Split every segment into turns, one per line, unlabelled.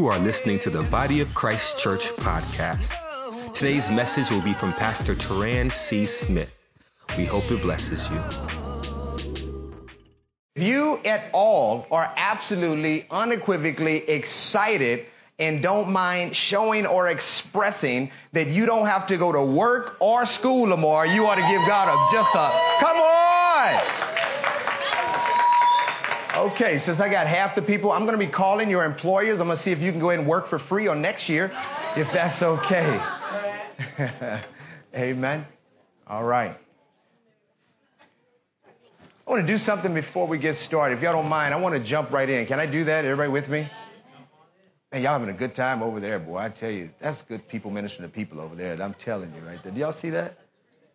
You are listening to the Body of Christ Church podcast. Today's message will be from Pastor Turan C. Smith. We hope it blesses you.
If you at all are absolutely unequivocally excited and don't mind showing or expressing that you don't have to go to work or school tomorrow, you ought to give God a just a come on. Okay, since I got half the people, I'm going to be calling your employers. I'm going to see if you can go ahead and work for free on next year, if that's okay. Amen. All right. I want to do something before we get started. If y'all don't mind, I want to jump right in. Can I do that? Everybody with me? Man, y'all having a good time over there, boy. I tell you, that's good people ministering to people over there. I'm telling you right there. Do y'all see that?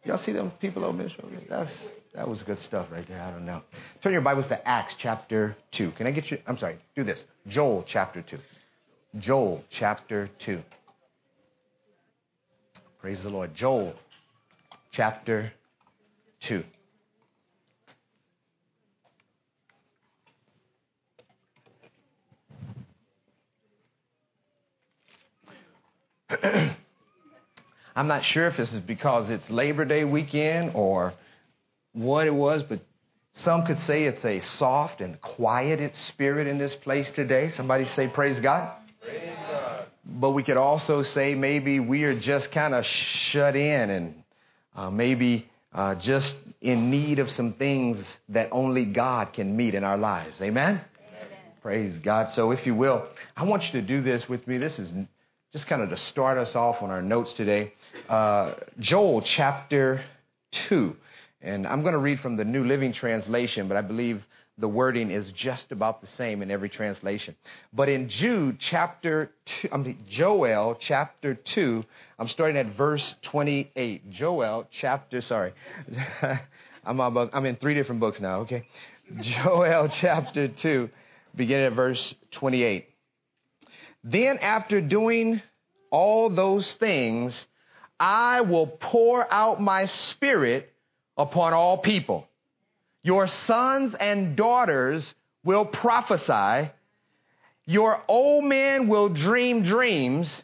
Y'all see them people over there? That's, that was good stuff right there. I don't know. Turn your Bibles to Acts chapter 2. Can I get you? I'm sorry. Do this. Joel chapter 2. Joel chapter 2. Praise the Lord. Joel chapter 2. I'm not sure if this is because it's Labor Day weekend or what it was, but some could say it's a soft and quieted spirit in this place today. Somebody say, Praise God. Praise God. But we could also say maybe we are just kind of shut in and uh, maybe uh, just in need of some things that only God can meet in our lives. Amen? Amen? Praise God. So, if you will, I want you to do this with me. This is just kind of to start us off on our notes today, uh, Joel chapter 2. And I'm going to read from the New Living Translation, but I believe the wording is just about the same in every translation. But in Jude chapter 2, I mean, Joel chapter 2, I'm starting at verse 28. Joel chapter, sorry. I'm, about, I'm in three different books now, okay? Joel chapter 2, beginning at verse 28. Then, after doing all those things, I will pour out my spirit upon all people. Your sons and daughters will prophesy. Your old men will dream dreams,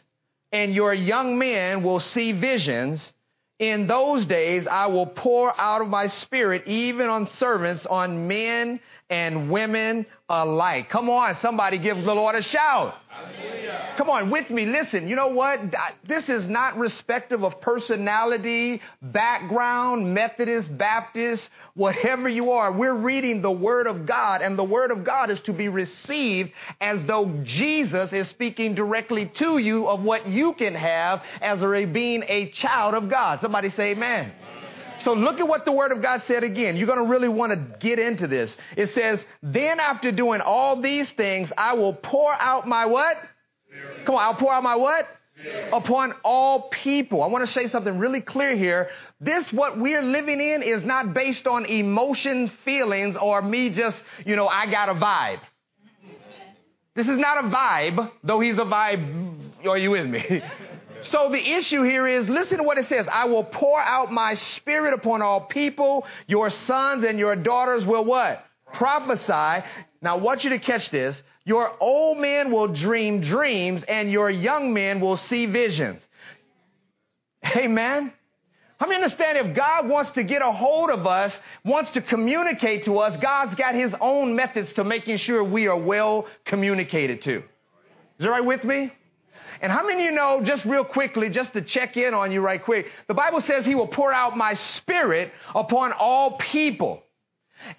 and your young men will see visions. In those days, I will pour out of my spirit even on servants, on men and women alike. Come on, somebody give the Lord a shout. Hallelujah. Come on, with me. Listen, you know what? This is not respective of personality, background, Methodist, Baptist, whatever you are. We're reading the Word of God, and the Word of God is to be received as though Jesus is speaking directly to you of what you can have as a being a child of God. Somebody say amen. So look at what the word of God said again. You're going to really want to get into this. It says, then after doing all these things, I will pour out my what? Spirit. Come on, I'll pour out my what? Spirit. Upon all people. I want to say something really clear here. This, what we're living in is not based on emotion, feelings, or me just, you know, I got a vibe. This is not a vibe, though he's a vibe. Are you with me? So the issue here is, listen to what it says. I will pour out my spirit upon all people. Your sons and your daughters will what? Prophesy. Now I want you to catch this. Your old men will dream dreams and your young men will see visions. Amen. How many understand if God wants to get a hold of us, wants to communicate to us, God's got his own methods to making sure we are well communicated to. Is everybody with me? And how many of you know, just real quickly, just to check in on you right quick, the Bible says he will pour out my spirit upon all people.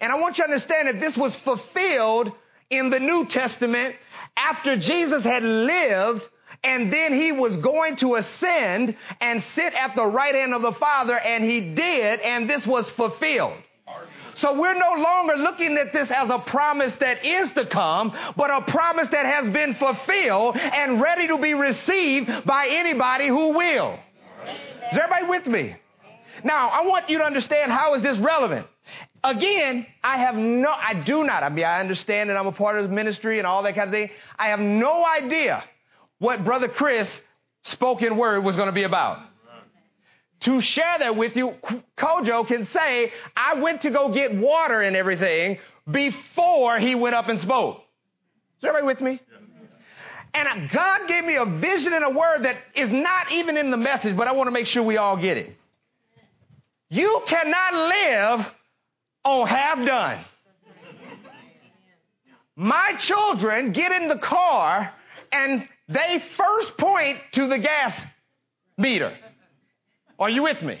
And I want you to understand that this was fulfilled in the New Testament after Jesus had lived and then he was going to ascend and sit at the right hand of the Father and he did and this was fulfilled. So we're no longer looking at this as a promise that is to come, but a promise that has been fulfilled and ready to be received by anybody who will. Is everybody with me? Now, I want you to understand how is this relevant? Again, I have no, I do not, I mean, I understand that I'm a part of the ministry and all that kind of thing. I have no idea what Brother Chris spoken word was going to be about to share that with you, Kojo can say, I went to go get water and everything before he went up and spoke. Is everybody with me? And God gave me a vision and a word that is not even in the message, but I want to make sure we all get it. You cannot live on half done. My children get in the car and they first point to the gas meter. Are you with me?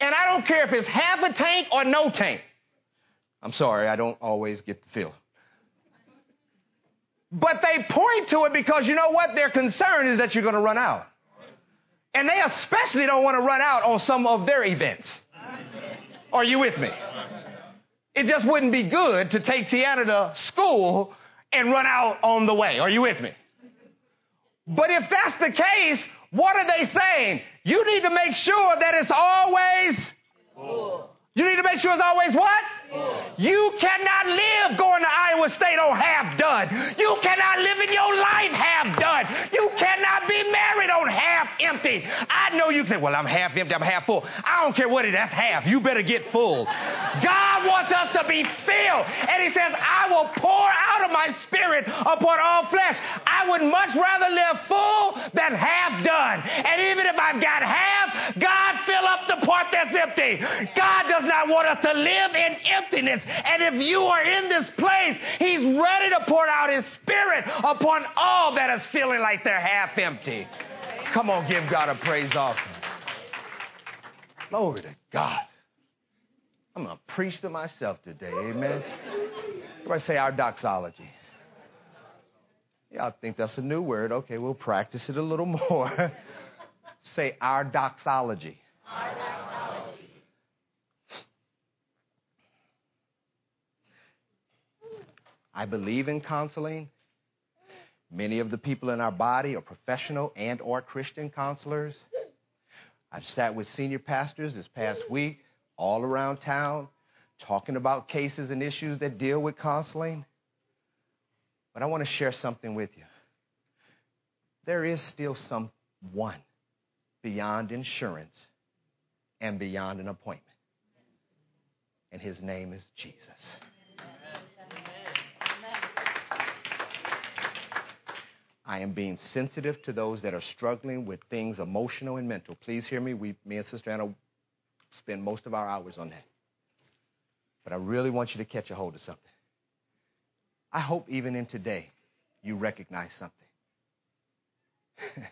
And I don't care if it's half a tank or no tank. I'm sorry, I don't always get the feel. But they point to it because you know what? Their concern is that you're going to run out. And they especially don't want to run out on some of their events. Are you with me? It just wouldn't be good to take Tiana to school and run out on the way. Are you with me? But if that's the case, what are they saying? You need to make sure that it's always. You need to make sure it's always what? You cannot live going to Iowa State on half done. You cannot live in your life half done. You cannot be married on half empty. I know you say, well, I'm half empty, I'm half full. I don't care what it is, that's half. You better get full. God wants us to be filled. And he says, I will pour out of my spirit upon all flesh. I would much rather live full than half done. And even if I've got half, God fill up the part that's empty. God does not want us to live in emptiness. And if you are in this place, He's ready to pour out His Spirit upon all that is feeling like they're half empty. Come on, give God a praise offering. Glory to God. I'm going to preach to myself today. Amen. Everybody say our doxology. Yeah, I think that's a new word. Okay, we'll practice it a little more. say our doxology. Our doxology. I believe in counseling. Many of the people in our body are professional and or Christian counselors. I've sat with senior pastors this past week all around town talking about cases and issues that deal with counseling. But I want to share something with you. There is still someone beyond insurance and beyond an appointment. And his name is Jesus. I am being sensitive to those that are struggling with things emotional and mental. Please hear me. We, me and Sister Anna spend most of our hours on that. But I really want you to catch a hold of something. I hope even in today you recognize something.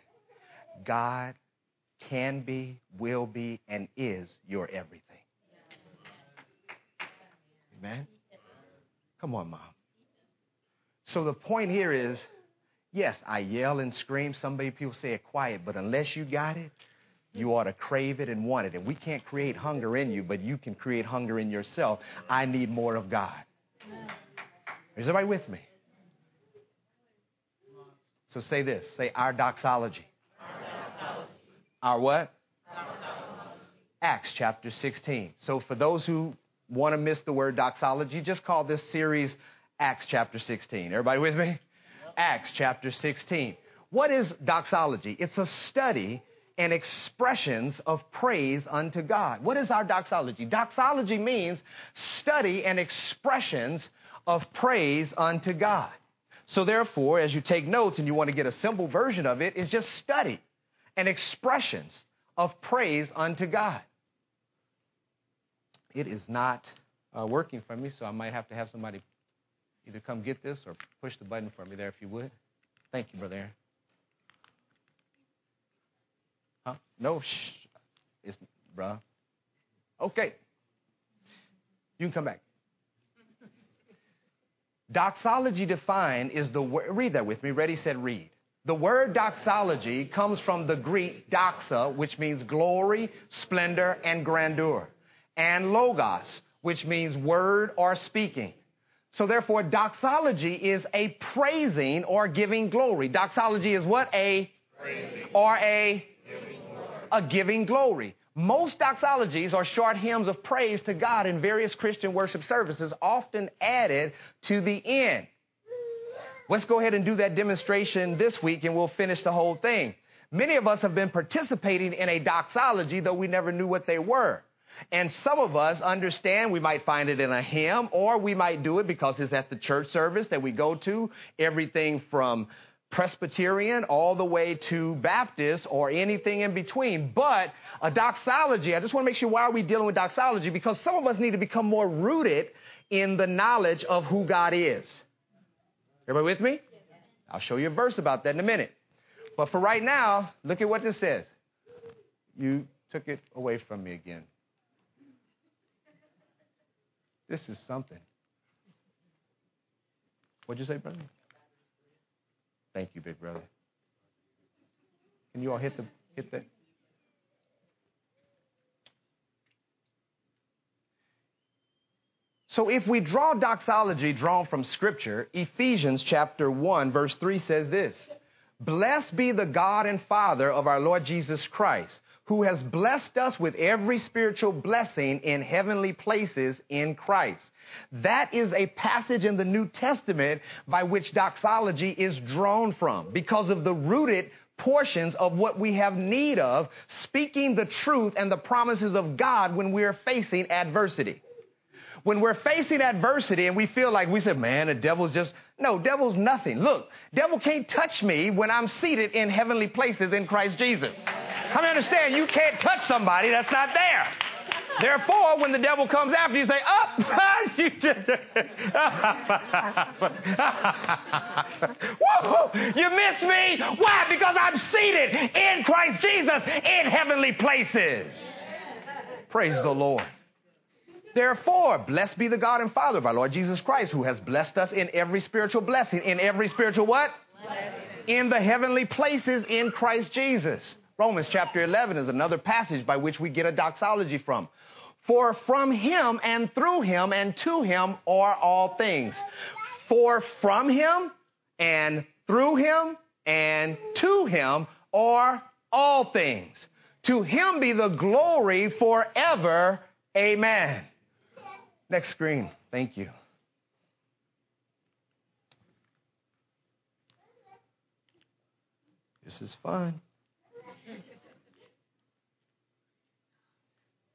God can be, will be, and is your everything. Amen? Come on, Mom. So the point here is Yes, I yell and scream. Some people say it quiet, but unless you got it, you ought to crave it and want it. And we can't create hunger in you, but you can create hunger in yourself. I need more of God. Is everybody with me? So say this. Say our doxology. Our, what? Acts chapter 16. So for those who want to miss the word doxology, just call this series Acts chapter 16. Everybody with me? Acts chapter 16. What is doxology? It's a study and expressions of praise unto God. What is our doxology? Doxology means study and expressions of praise unto God. So therefore, as you take notes and you want to get a simple version of it, it, is just study and expressions of praise unto God. It is not uh, working for me, so I might have to have somebody Either come get this or push the button for me there if you would. Thank you, Brother. Huh? No, shh. It's, bruh. Okay. You can come back. Doxology defined is the word, read that with me. Ready, said, read. The word doxology comes from the Greek doxa, which means glory, splendor, and grandeur, and logos, which means word or speaking. So therefore, doxology is a praising or giving glory. Doxology is what? A praising. or a giving a giving glory. Most doxologies are short hymns of praise to God in various Christian worship services, often added to the end. Let's go ahead and do that demonstration this week and we'll finish the whole thing. Many of us have been participating in a doxology, though we never knew what they were. And some of us understand we might find it in a hymn or we might do it because it's at the church service that we go to. Everything from Presbyterian all the way to Baptist or anything in between. But a doxology, I just want to make sure why are we dealing with doxology? Because some of us need to become more rooted in the knowledge of who God is. Everybody with me? I'll show you a verse about that in a minute. But for right now, look at what this says. You took it away from me again. This is something. What'd you say, brother? Thank you, big brother. Can you all hit the hit the So if we draw doxology drawn from scripture, Ephesians chapter 1 verse 3 says this. Blessed be the God and Father of our Lord Jesus Christ, who has blessed us with every spiritual blessing in heavenly places in Christ. That is a passage in the New Testament by which doxology is drawn from because of the rooted portions of what we have need of, speaking the truth and the promises of God when we are facing adversity when we're facing adversity and we feel like we said, man, the devil's just, no, devil's nothing. Look, devil can't touch me when I'm seated in heavenly places in Christ Jesus. Come understand, you can't touch somebody that's not there. Therefore, when the devil comes after you, say, up, oh, you just, you miss me. Why? Because I'm seated in Christ Jesus in heavenly places. Praise the Lord. Therefore, blessed be the God and Father of our Lord Jesus Christ, who has blessed us in every spiritual blessing. In every spiritual what? Blessing. In the heavenly places in Christ Jesus. Romans chapter 11 is another passage by which we get a doxology from. For from him and through him and to him are all things. For from him and through him and to him are all things. To him be the glory forever. Amen. Next screen. Thank you. This is fun.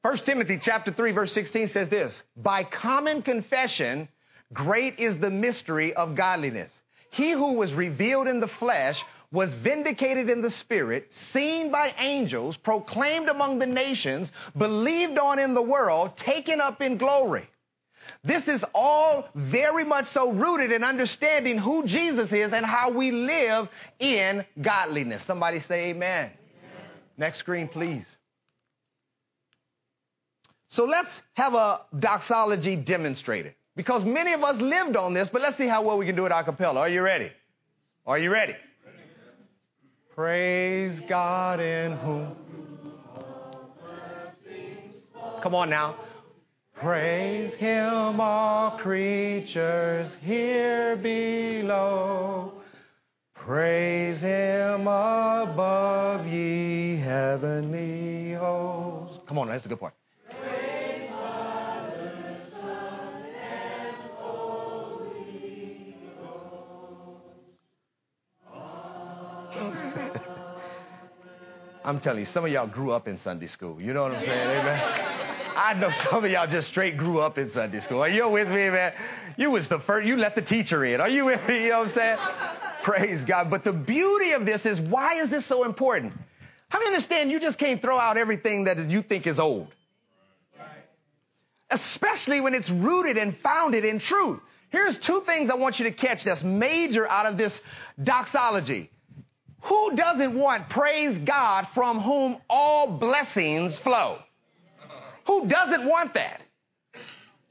1 Timothy chapter 3 verse 16 says this, by common confession, great is the mystery of godliness. He who was revealed in the flesh was vindicated in the spirit, seen by angels, proclaimed among the nations, believed on in the world, taken up in glory. This is all very much so rooted in understanding who Jesus is and how we live in godliness. Somebody say amen. amen. Next screen, please. So let's have a doxology demonstrated because many of us lived on this, but let's see how well we can do it a cappella. Are you ready? Are you ready? Praise God in whom. Come on now. Praise him, all creatures here below. Praise him above, ye heavenly hosts. Come on, that's a good part. I'm telling you, some of y'all grew up in Sunday school. You know what I'm saying? Amen. I know some of y'all just straight grew up in Sunday school. Are you with me, man? You was the first, you let the teacher in. Are you with me? You know what I'm saying? Praise God. But the beauty of this is why is this so important? How many understand you just can't throw out everything that you think is old? Especially when it's rooted and founded in truth. Here's two things I want you to catch that's major out of this doxology. Who doesn't want praise God from whom all blessings flow? Who doesn't want that?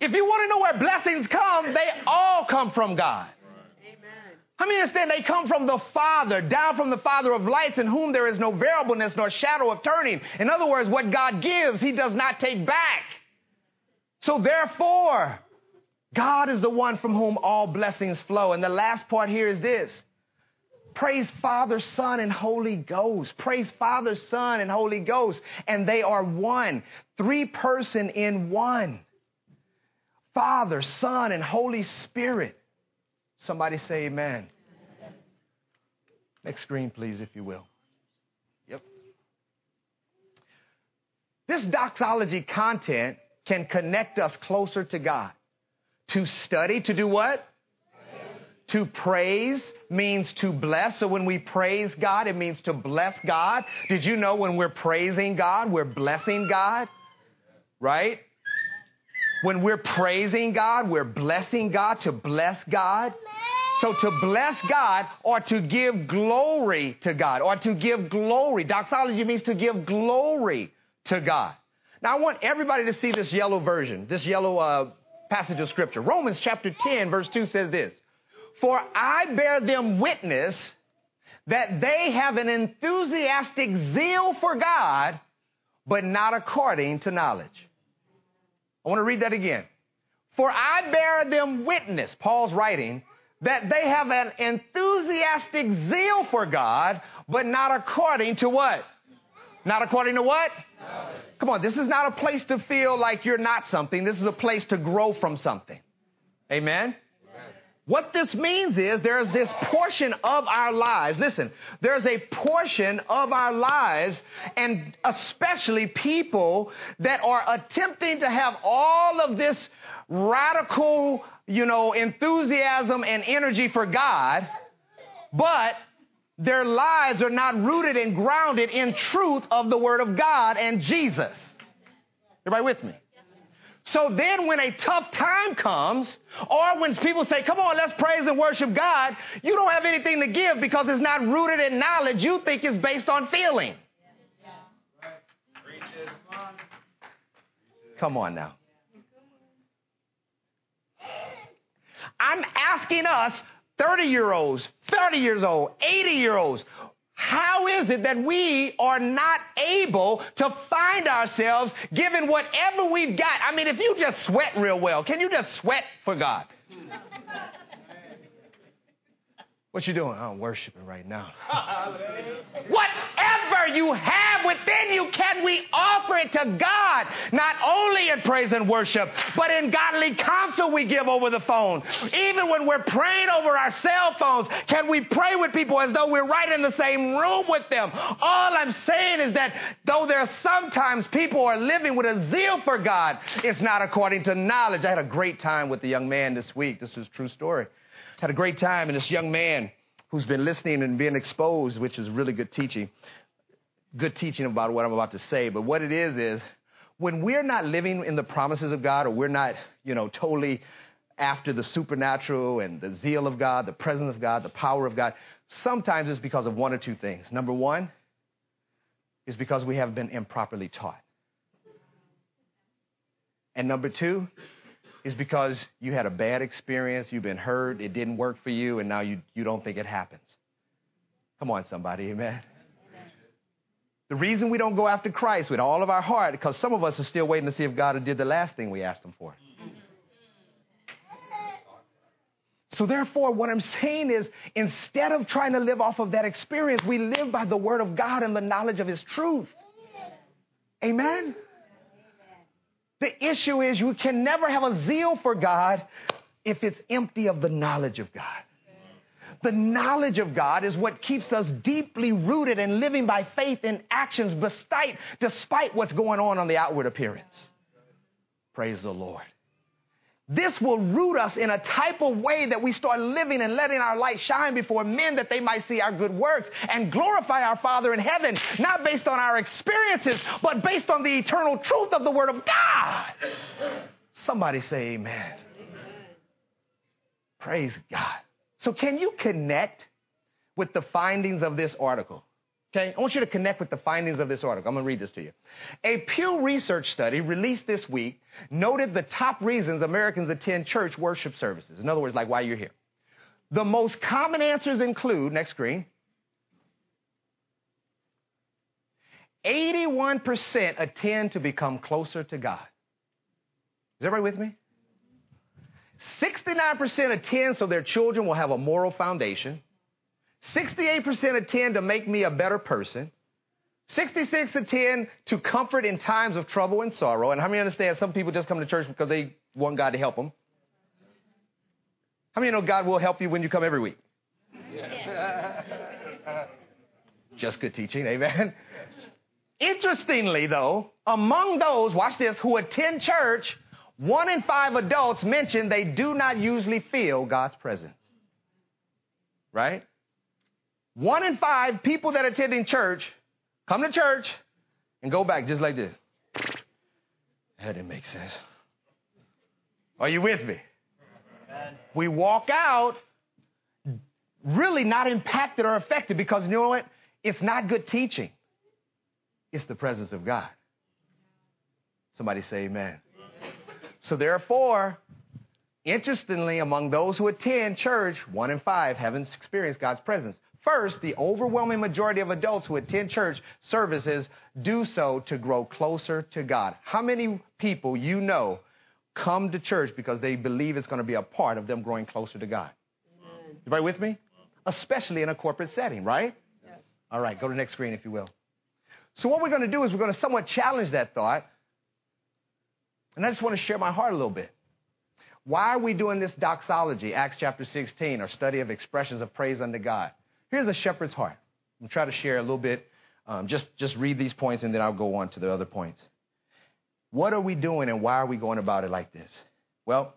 If you want to know where blessings come, they all come from God. Amen. How many understand they come from the Father, down from the Father of lights, in whom there is no variableness nor shadow of turning? In other words, what God gives, He does not take back. So therefore, God is the one from whom all blessings flow. And the last part here is this Praise Father, Son, and Holy Ghost. Praise Father, Son, and Holy Ghost. And they are one, three person in one. Father, Son, and Holy Spirit. Somebody say amen. Next screen, please, if you will. Yep. This doxology content can connect us closer to God. To study, to do what? To praise means to bless. So when we praise God, it means to bless God. Did you know when we're praising God, we're blessing God? Right? When we're praising God, we're blessing God to bless God. So to bless God or to give glory to God or to give glory. Doxology means to give glory to God. Now I want everybody to see this yellow version, this yellow uh, passage of scripture. Romans chapter 10 verse 2 says this, For I bear them witness that they have an enthusiastic zeal for God, but not according to knowledge. I want to read that again. For I bear them witness, Paul's writing, that they have an enthusiastic zeal for God, but not according to what? Not according to what? Come on, this is not a place to feel like you're not something. This is a place to grow from something. Amen? What this means is there's this portion of our lives. Listen, there's a portion of our lives and especially people that are attempting to have all of this radical, you know, enthusiasm and energy for God, but their lives are not rooted and grounded in truth of the Word of God and Jesus. Everybody with me? So then when a tough time comes, or when people say, come on, let's praise and worship God, you don't have anything to give because it's not rooted in knowledge. You think it's based on feeling. Come on now. I'm asking us, 30 year olds, 30 years old, 80 year olds, how is it that we are not able to find ourselves given whatever we've got? I mean, if you just sweat real well, can you just sweat for God? What you doing? I'm worshiping right now. Whatever you have within you, can we offer it to God? Not only in praise and worship, but in godly counsel we give over the phone. Even when we're praying over our cell phones, can we pray with people as though we're right in the same room with them? All I'm saying is that though there are sometimes people are living with a zeal for God, it's not according to knowledge. I had a great time with the young man this week. This is a true story. Had a great time, and this young man who's been listening and being exposed, which is really good teaching, good teaching about what I'm about to say. But what it is is when we're not living in the promises of God, or we're not, you know, totally after the supernatural and the zeal of God, the presence of God, the power of God, sometimes it's because of one or two things. Number one is because we have been improperly taught. And number two is because you had a bad experience, you've been hurt, it didn't work for you, and now you, you don't think it happens. Come on, somebody, amen. The reason we don't go after Christ with all of our heart, because some of us are still waiting to see if God did the last thing we asked Him for. So, therefore, what I'm saying is instead of trying to live off of that experience, we live by the Word of God and the knowledge of His truth. Amen? The issue is you can never have a zeal for God if it's empty of the knowledge of God. The knowledge of God is what keeps us deeply rooted and living by faith in actions despite, despite what's going on on the outward appearance. Praise the Lord. This will root us in a type of way that we start living and letting our light shine before men that they might see our good works and glorify our Father in heaven, not based on our experiences, but based on the eternal truth of the Word of God. Somebody say amen. amen. Praise God. So, can you connect with the findings of this article? Okay, I want you to connect with the findings of this article. I'm going to read this to you. A Pew Research study released this week noted the top reasons Americans attend church worship services. In other words, like why you're here. The most common answers include, next screen, 81% attend to become closer to God. Is everybody with me? 69% attend so their children will have a moral foundation. 68% attend to make me a better person. 66 attend to comfort in times of trouble and sorrow. And how many understand some people just come to church because they want God to help them? How many know God will help you when you come every week? Yeah. just good teaching, amen. Interestingly, though, among those, watch this, who attend church, one in five adults mention they do not usually feel God's presence. right? One in five people that attending church come to church and go back just like this. That didn't make sense. Are you with me? We walk out really not impacted or affected because you know what? It's not good teaching. It's the presence of God. Somebody say amen. So therefore, interestingly, among those who attend church, one in five haven't experienced God's presence. First, the overwhelming majority of adults who attend church services do so to grow closer to God. How many people you know come to church because they believe it's going to be a part of them growing closer to God? Everybody with me? Especially in a corporate setting, right? All right, go to the next screen if you will. So what we're going to do is we're going to somewhat challenge that thought. And I just want to share my heart a little bit. Why are we doing this doxology, Acts chapter 16, our study of expressions of praise unto God? Here's a shepherd's heart. I'm try to share a little bit. Um, just, just read these points and then I'll go on to the other points. What are we doing and why are we going about it like this? Well,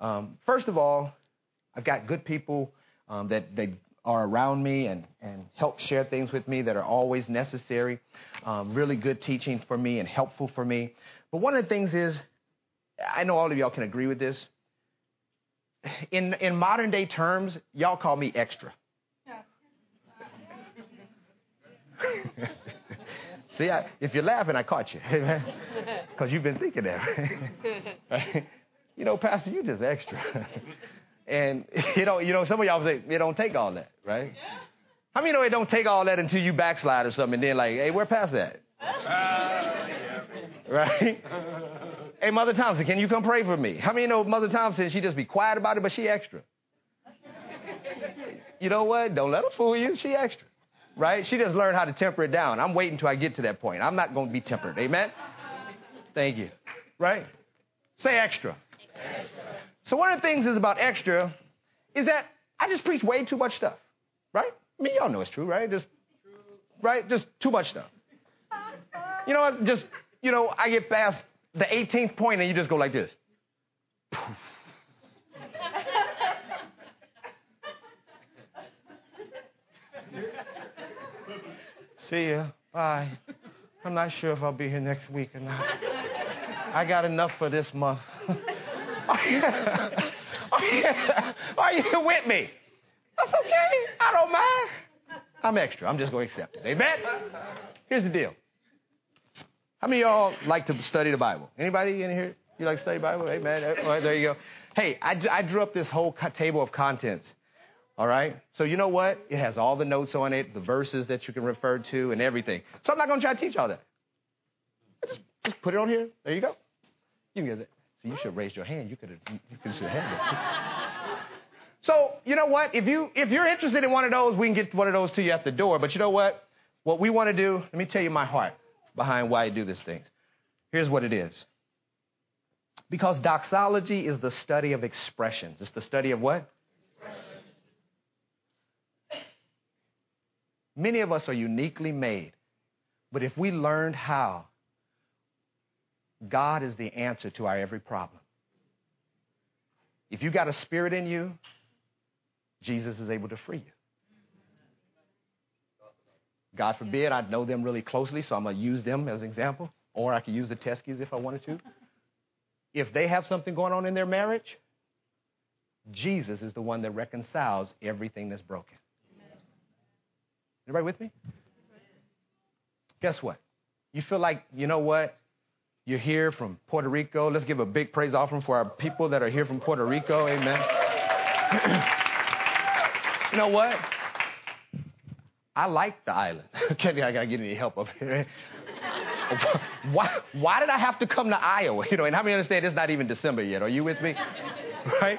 um, first of all, I've got good people um, that they are around me and, and help share things with me that are always necessary. Um, really good teaching for me and helpful for me. But one of the things is, I know all of y'all can agree with this. In, in modern day terms, y'all call me extra. See, I, if you're laughing, I caught you. Because you've been thinking that, right? You know, Pastor, you just extra. and, you know, you know, some of y'all say, it don't take all that, right? How many know it don't take all that until you backslide or something and then like, hey, where past that? right? hey, Mother Thompson, can you come pray for me? How many know Mother Thompson, she just be quiet about it, but she extra. You know what? Don't let her fool you. She extra right? She just learned how to temper it down. I'm waiting until I get to that point. I'm not going to be tempered. Amen? Thank you. Right? Say extra. extra. So one of the things is about extra is that I just preach way too much stuff. Right? I mean, y'all know it's true, right? Just, right? Just too much stuff. You know, what? just, you know, I get past the 18th point and you just go like this. Poof. See ya. Bye. I'm not sure if I'll be here next week or not. I got enough for this month. are, you, are, you, are you with me? That's okay. I don't mind. I'm extra. I'm just going to accept it. Amen? Here's the deal. How many y'all like to study the Bible? Anybody in here? You like to study Bible? Amen. Right, there you go. Hey, I, I drew up this whole table of contents all right? So you know what? It has all the notes on it, the verses that you can refer to, and everything. So I'm not going to try to teach all that. I Just, just put it on here. There you go. You can get it. So you should raise your hand. You could have you could have had this. So you know what? If you if you're interested in one of those, we can get one of those to you at the door. But you know what? What we want to do, let me tell you my heart behind why I do these things. Here's what it is. Because doxology is the study of expressions. It's the study of what? Many of us are uniquely made. But if we learned how, God is the answer to our every problem. If you got a spirit in you, Jesus is able to free you. God forbid I know them really closely, so I'm going to use them as an example, or I could use the Teskies if I wanted to. If they have something going on in their marriage, Jesus is the one that reconciles everything that's broken. Everybody with me? Guess what? You feel like, you know what? You're here from Puerto Rico. Let's give a big praise offering for our people that are here from Puerto Rico. Amen. you know what? I like the island. Okay, I gotta get any help up here. why, why did I have to come to Iowa? You know, and how many understand it's not even December yet? Are you with me? right?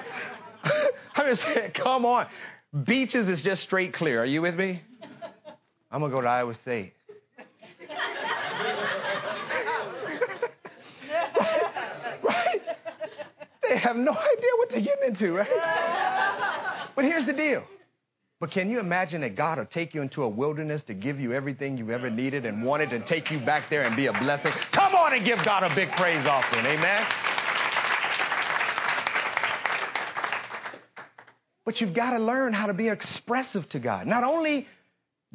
I mean, come on. Beaches is just straight clear. Are you with me? I'm going to go to Iowa State. right? They have no idea what they're getting into, right? But here's the deal. But can you imagine that God will take you into a wilderness to give you everything you've ever needed and wanted and take you back there and be a blessing? Come on and give God a big praise offering. Amen. But you've got to learn how to be expressive to God. Not only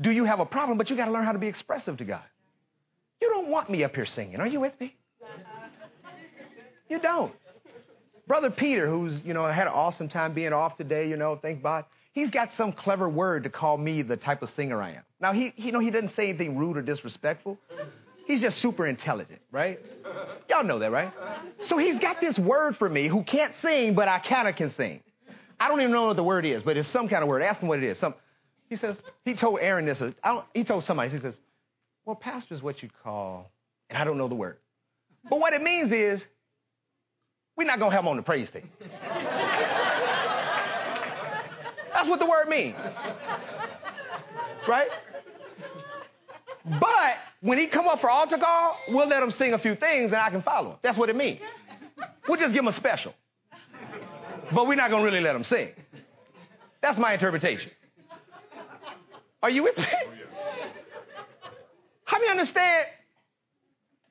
do you have a problem, but you got to learn how to be expressive to God. You don't want me up here singing. Are you with me? You don't. Brother Peter, who's, you know, had an awesome time being off today, you know, thank God. He's got some clever word to call me the type of singer I am. Now, he, you know, he doesn't say anything rude or disrespectful. He's just super intelligent, right? Y'all know that, right? So he's got this word for me who can't sing, but I kind of can sing. I don't even know what the word is, but it's some kind of word. Ask him what it is. Some, he says, he told Aaron this. Uh, he told somebody, he says, well, pastor is what you call, and I don't know the word. But what it means is, we're not going to have him on the praise team. That's what the word means. Right? But when he come up for altar call, we'll let him sing a few things and I can follow him. That's what it means. We'll just give him a special. But we're not going to really let him sing. That's my interpretation. Are you with me? Oh, How many understand?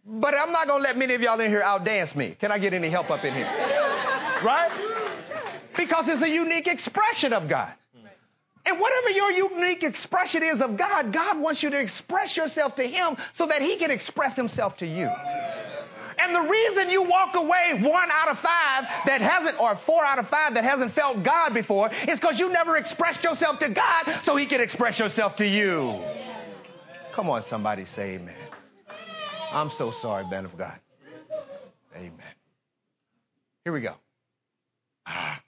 But I'm not going to let many of y'all in here outdance me. Can I get any help up in here? Right? Because it's a unique expression of God. And whatever your unique expression is of God, God wants you to express yourself to Him so that He can express Himself to you. And the reason you walk away one out of five that hasn't, or four out of five that hasn't felt God before is because you never expressed yourself to God so He can express yourself to you. Come on, somebody say amen. I'm so sorry, man of God. Amen. Here we go. Ah,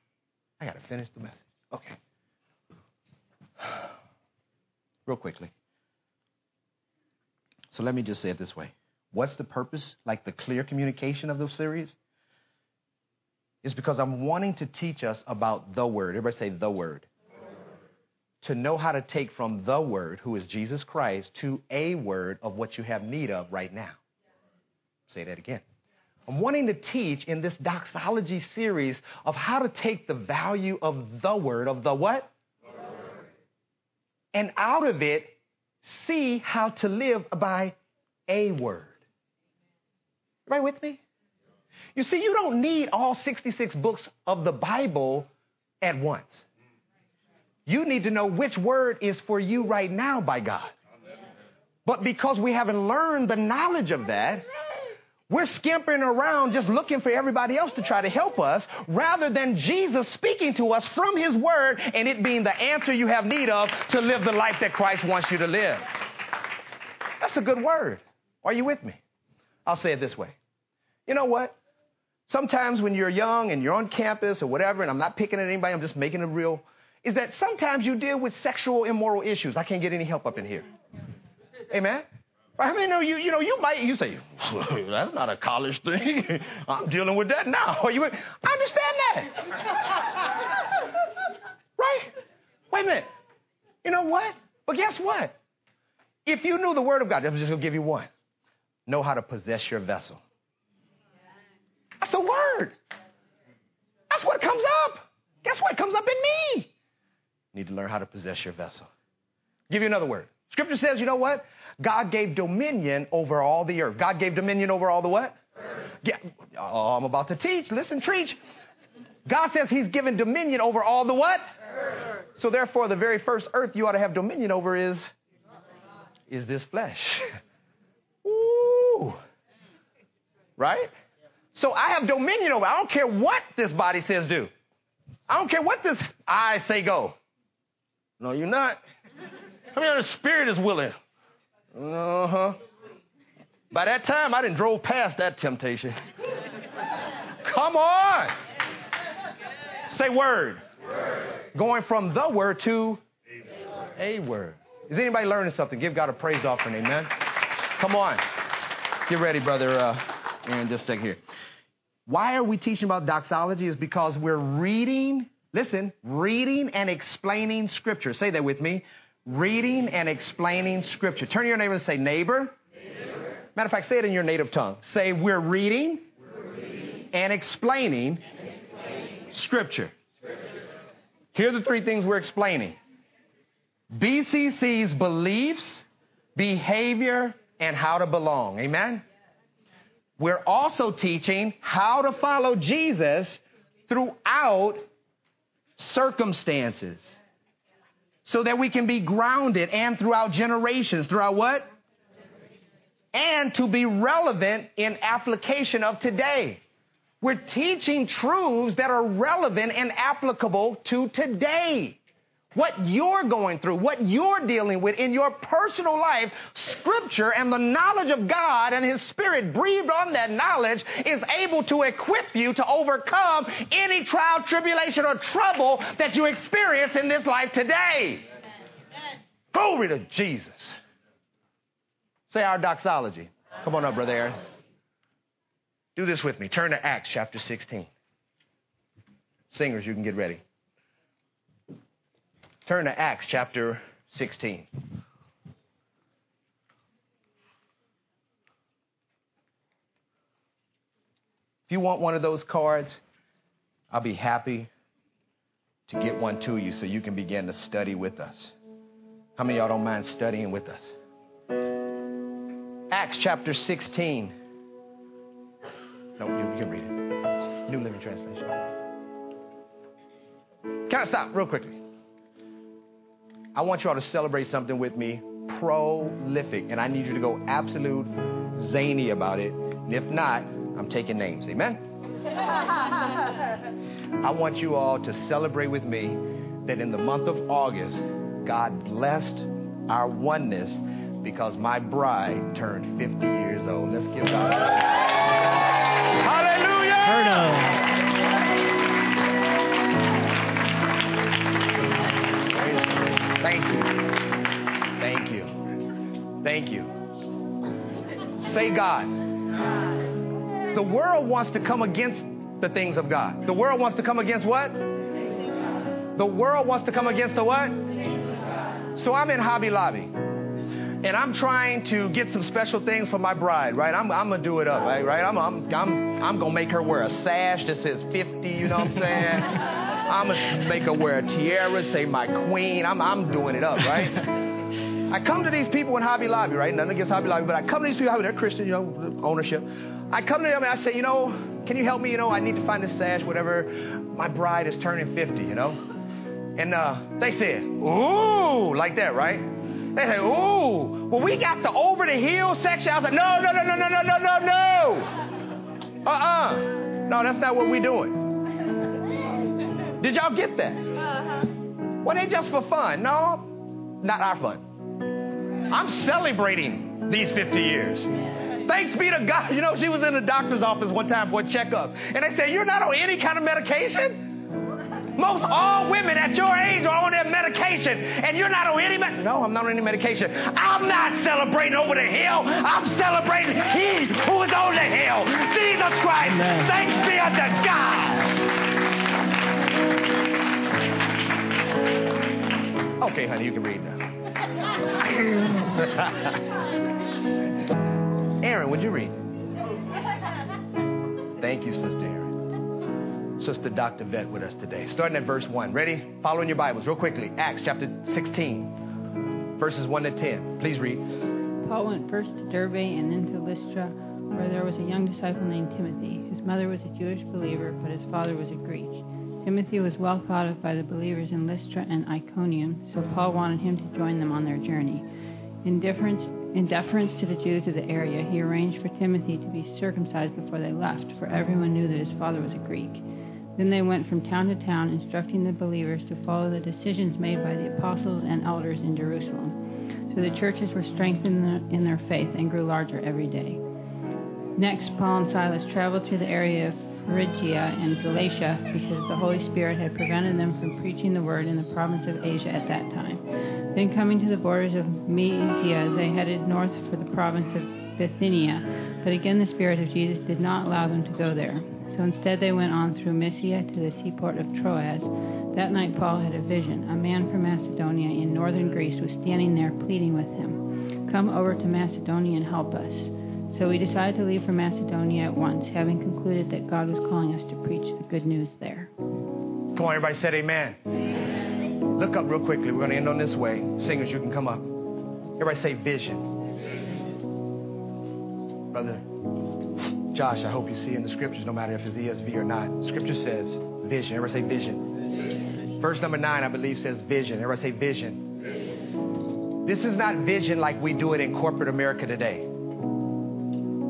I got to finish the message. Okay. Real quickly. So let me just say it this way. What's the purpose, like the clear communication of the series? Is because I'm wanting to teach us about the Word. Everybody say the Word. To know how to take from the Word, who is Jesus Christ, to a word of what you have need of right now. Say that again. I'm wanting to teach in this doxology series of how to take the value of the Word, of the what? and out of it, see how to live by a word. Right with me? You see, you don't need all 66 books of the Bible at once. You need to know which word is for you right now by God. But because we haven't learned the knowledge of that, we're skimping around just looking for everybody else to try to help us rather than Jesus speaking to us from his word and it being the answer you have need of to live the life that Christ wants you to live. That's a good word. Are you with me? I'll say it this way. You know what? Sometimes when you're young and you're on campus or whatever, and I'm not picking at anybody, I'm just making it real, is that sometimes you deal with sexual immoral issues. I can't get any help up in here. Amen? I mean, you, you know, you might, you say, that's not a college thing. I'm dealing with that now. You, I understand that. right? Wait a minute. You know what? But guess what? If you knew the word of God, I'm just going to give you one. Know how to possess your vessel. That's a word. That's what comes up. Guess what comes up in me? You need to learn how to possess your vessel. give you another word. Scripture says, you know what? God gave dominion over all the earth. God gave dominion over all the what? Yeah. Oh, I'm about to teach. Listen, preach. God says he's given dominion over all the what? Earth. So therefore, the very first earth you ought to have dominion over is, is this flesh. Ooh. Right? So I have dominion over. I don't care what this body says do. I don't care what this eye say go. No, you're not. I mean, the spirit is willing. Uh huh. By that time, I didn't drove past that temptation. Come on. Say word. word. Going from the word to a word. Is anybody learning something? Give God a praise offering, amen. Come on. Get ready, brother. Uh, and just a second here. Why are we teaching about doxology? Is because we're reading, listen, reading and explaining scripture. Say that with me reading and explaining scripture. Turn to your neighbor and say, neighbor. neighbor. Matter of fact, say it in your native tongue. Say, we're reading, we're reading and, explaining and explaining, scripture. scripture. Here are the three things we're explaining. BCC's beliefs, behavior, and how to belong. Amen? We're also teaching how to follow Jesus throughout circumstances so that we can be grounded and throughout generations. Throughout what? And to be relevant in application of today. We're teaching truths that are relevant and applicable to today. What you're going through, what you're dealing with in your personal life, scripture and the knowledge of God and His Spirit breathed on that knowledge is able to equip you to overcome any trial, tribulation, or trouble that you experience in this life today. Glory to Jesus. Say our doxology. Come on up, Brother Aaron. Do this with me. Turn to Acts chapter 16. Singers, you can get ready. Turn to Acts chapter 16. If you want one of those cards, I'll be happy to get one to you so you can begin to study with us. How many y'all don't mind studying with us? Acts chapter 16. No, you, can read it. New Living Translation. Can I stop real quickly? I want you all to celebrate something with me prolific, and I need you to go absolute zany about it. And if not, I'm taking names. Amen? I want you all to celebrate with me that in the month of August, God blessed our oneness because my bride turned 50 years old. Let's give God a Hallelujah! Thank you. Thank you. Thank you. Say God. The world wants to come against the things of God. The world wants to come against what? The world wants to come against the what? So I'm in Hobby Lobby. And I'm trying to get some special things for my bride, right? I'm, I'm gonna do it up, right? right? I'm, I'm, I'm, I'm gonna make her wear a sash that says 50, you know what I'm saying? I'm gonna make her wear a tiara, say my queen. I'm, I'm doing it up, right? I come to these people in Hobby Lobby, right? Nothing against Hobby Lobby, but I come to these people, they're Christian, you know, ownership. I come to them and I say, you know, can you help me? You know, I need to find this sash, whatever. My bride is turning 50, you know? And uh, they said, ooh, like that, right? They say, ooh, well, we got the over the hill section. I was like, no, no, no, no, no, no, no, no, no. Uh-uh. No, that's not what we're doing. Did y'all get that? Uh-huh. Well, they just for fun. No, not our fun. I'm celebrating these 50 years. Thanks be to God. You know, she was in the doctor's office one time for a checkup, and they said, You're not on any kind of medication? Most all women at your age are on their medication, and you're not on any med- No, I'm not on any medication. I'm not celebrating over the hill. I'm celebrating He who is on the hill, Jesus Christ. Amen. Thanks be unto God. Okay, honey, you can read now. Aaron, would you read? Thank you, Sister Aaron. Sister Dr. Vet with us today. Starting at verse 1. Ready? Following your Bibles real quickly. Acts chapter 16, verses 1 to 10. Please read.
Paul went first to Derbe and then to Lystra, where there was a young disciple named Timothy. His mother was a Jewish believer, but his father was a Greek. Timothy was well thought of by the believers in Lystra and Iconium, so Paul wanted him to join them on their journey. In deference, in deference to the Jews of the area, he arranged for Timothy to be circumcised before they left, for everyone knew that his father was a Greek. Then they went from town to town, instructing the believers to follow the decisions made by the apostles and elders in Jerusalem. So the churches were strengthened in their faith and grew larger every day. Next, Paul and Silas traveled through the area of Phrygia and Galatia because the Holy Spirit had prevented them from preaching the word in the province of Asia at that time. Then, coming to the borders of Mysia, they headed north for the province of Bithynia. But again, the Spirit of Jesus did not allow them to go there. So instead, they went on through Mysia to the seaport of Troas. That night, Paul had a vision. A man from Macedonia in northern Greece was standing there pleading with him, Come over to Macedonia and help us. So we decided to leave for Macedonia at once, having concluded that God was calling us to preach the good news there.
Come on, everybody said amen. amen. Look up real quickly. We're going to end on this way. Singers, you can come up. Everybody say vision. Brother Josh, I hope you see in the scriptures, no matter if it's ESV or not, scripture says vision. Everybody say vision. Verse number nine, I believe, says vision. Everybody say vision. This is not vision like we do it in corporate America today.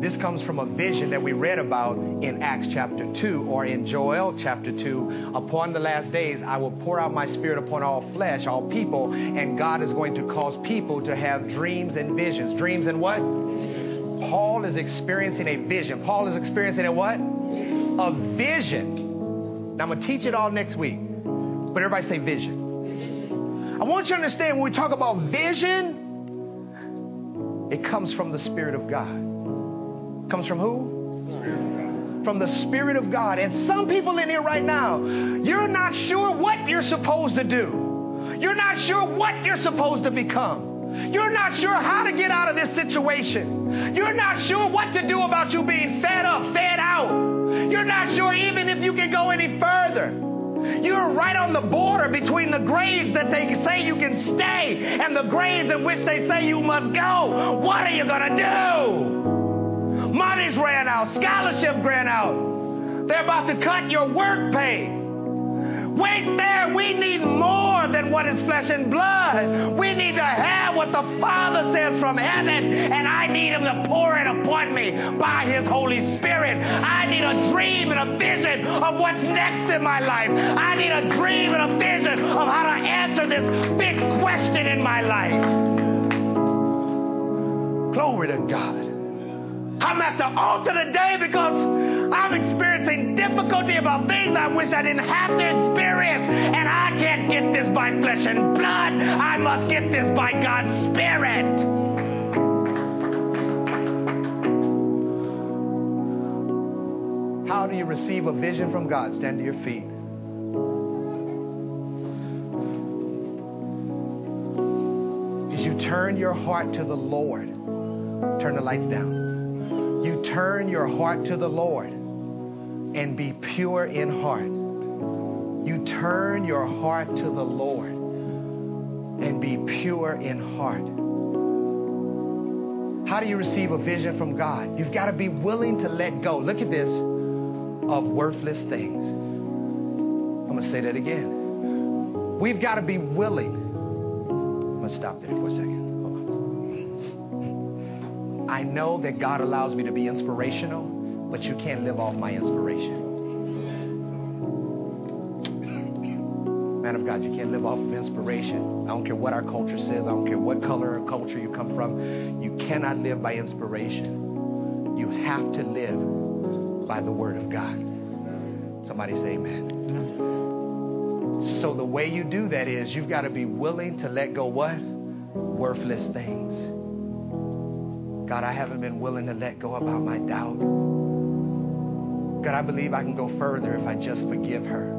This comes from a vision that we read about in Acts chapter 2 or in Joel chapter 2. Upon the last days, I will pour out my spirit upon all flesh, all people, and God is going to cause people to have dreams and visions. Dreams and what? Paul is experiencing a vision. Paul is experiencing a what? A vision. Now, I'm going to teach it all next week, but everybody say vision. I want you to understand when we talk about vision, it comes from the Spirit of God. Comes from who? From the Spirit of God. And some people in here right now, you're not sure what you're supposed to do. You're not sure what you're supposed to become. You're not sure how to get out of this situation. You're not sure what to do about you being fed up, fed out. You're not sure even if you can go any further. You're right on the border between the graves that they say you can stay and the graves in which they say you must go. What are you going to do? Money's ran out. Scholarship ran out. They're about to cut your work pay. Wait there. We need more than what is flesh and blood. We need to have what the Father says from heaven, and I need Him to pour it upon me by His Holy Spirit. I need a dream and a vision of what's next in my life. I need a dream and a vision of how to answer this big question in my life. Glory to God. I'm at the altar today because I'm experiencing difficulty about things I wish I didn't have to experience. And I can't get this by flesh and blood. I must get this by God's Spirit. How do you receive a vision from God? Stand to your feet. As you turn your heart to the Lord, turn the lights down you turn your heart to the Lord and be pure in heart. You turn your heart to the Lord and be pure in heart. How do you receive a vision from God? You've got to be willing to let go. Look at this of worthless things. I'm going to say that again. We've got to be willing. Let's stop there for a second. I know that God allows me to be inspirational, but you can't live off my inspiration. Man of God, you can't live off of inspiration. I don't care what our culture says, I don't care what color or culture you come from. You cannot live by inspiration. You have to live by the Word of God. Somebody say amen. So the way you do that is you've got to be willing to let go what? Worthless things. God, I haven't been willing to let go about my doubt. God, I believe I can go further if I just forgive her.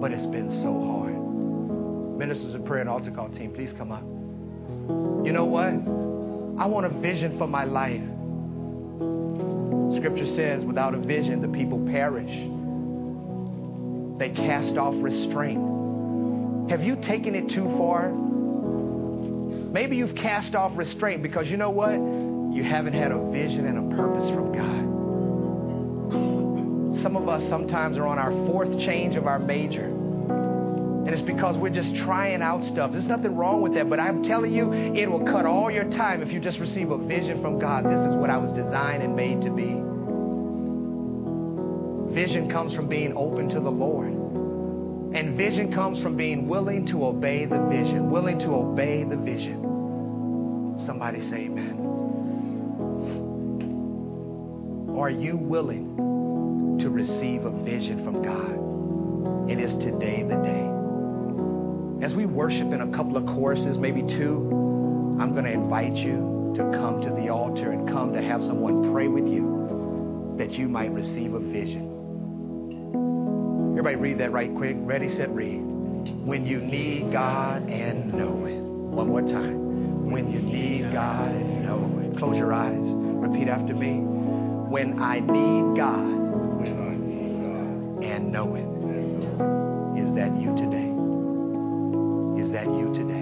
But it's been so hard. Ministers of Prayer and Altar Call team, please come up. You know what? I want a vision for my life. Scripture says, without a vision, the people perish. They cast off restraint. Have you taken it too far Maybe you've cast off restraint because you know what? You haven't had a vision and a purpose from God. Some of us sometimes are on our fourth change of our major. And it's because we're just trying out stuff. There's nothing wrong with that, but I'm telling you, it will cut all your time if you just receive a vision from God. This is what I was designed and made to be. Vision comes from being open to the Lord. And vision comes from being willing to obey the vision, willing to obey the vision. Somebody say amen. Are you willing to receive a vision from God? It is today the day. As we worship in a couple of choruses, maybe two, I'm going to invite you to come to the altar and come to have someone pray with you that you might receive a vision. Everybody read that right quick. Ready, set, read. When you need God and know it. One more time when you need God and know it. Close your eyes. Repeat after me. When I need God and know it. Is that you today? Is that you today?